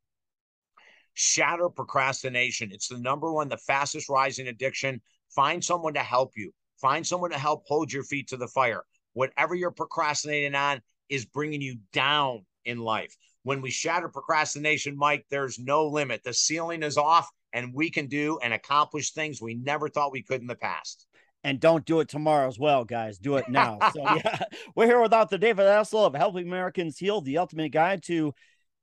Shatter procrastination. It's the number one, the fastest rising addiction. Find someone to help you. Find someone to help hold your feet to the fire whatever you're procrastinating on is bringing you down in life. When we shatter procrastination, Mike, there's no limit. The ceiling is off, and we can do and accomplish things we never thought we could in the past. And don't do it tomorrow as well, guys. Do it now. so yeah, we're here without the David Essel of Helping Americans Heal, the ultimate guide to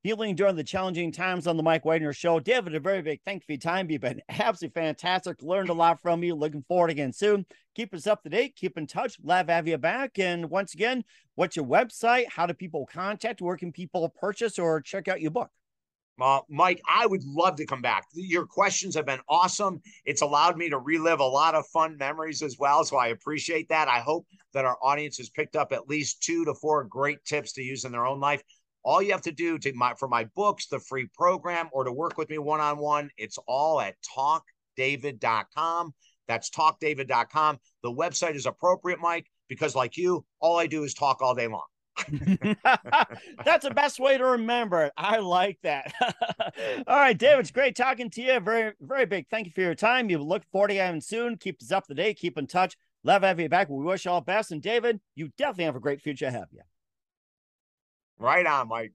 healing during the challenging times on the Mike Wagner Show. David, a very big thank you for your time. You've been absolutely fantastic. Learned a lot from you. Looking forward again soon. Keep us up to date. Keep in touch. Love have you back. And once again, what's your website? How do people contact? Where can people purchase or check out your book? Uh, Mike, I would love to come back. Your questions have been awesome. It's allowed me to relive a lot of fun memories as well. So I appreciate that. I hope that our audience has picked up at least two to four great tips to use in their own life. All you have to do to my for my books, the free program, or to work with me one on one, it's all at talkdavid.com. That's talkdavid.com. The website is appropriate, Mike, because like you, all I do is talk all day long. That's the best way to remember it. I like that. All right, David, it's great talking to you. Very, very big thank you for your time. You look forward to having soon. Keep us up to date. Keep in touch. Love having you back. We wish you all the best. And David, you definitely have a great future ahead of you. Right on, Mike.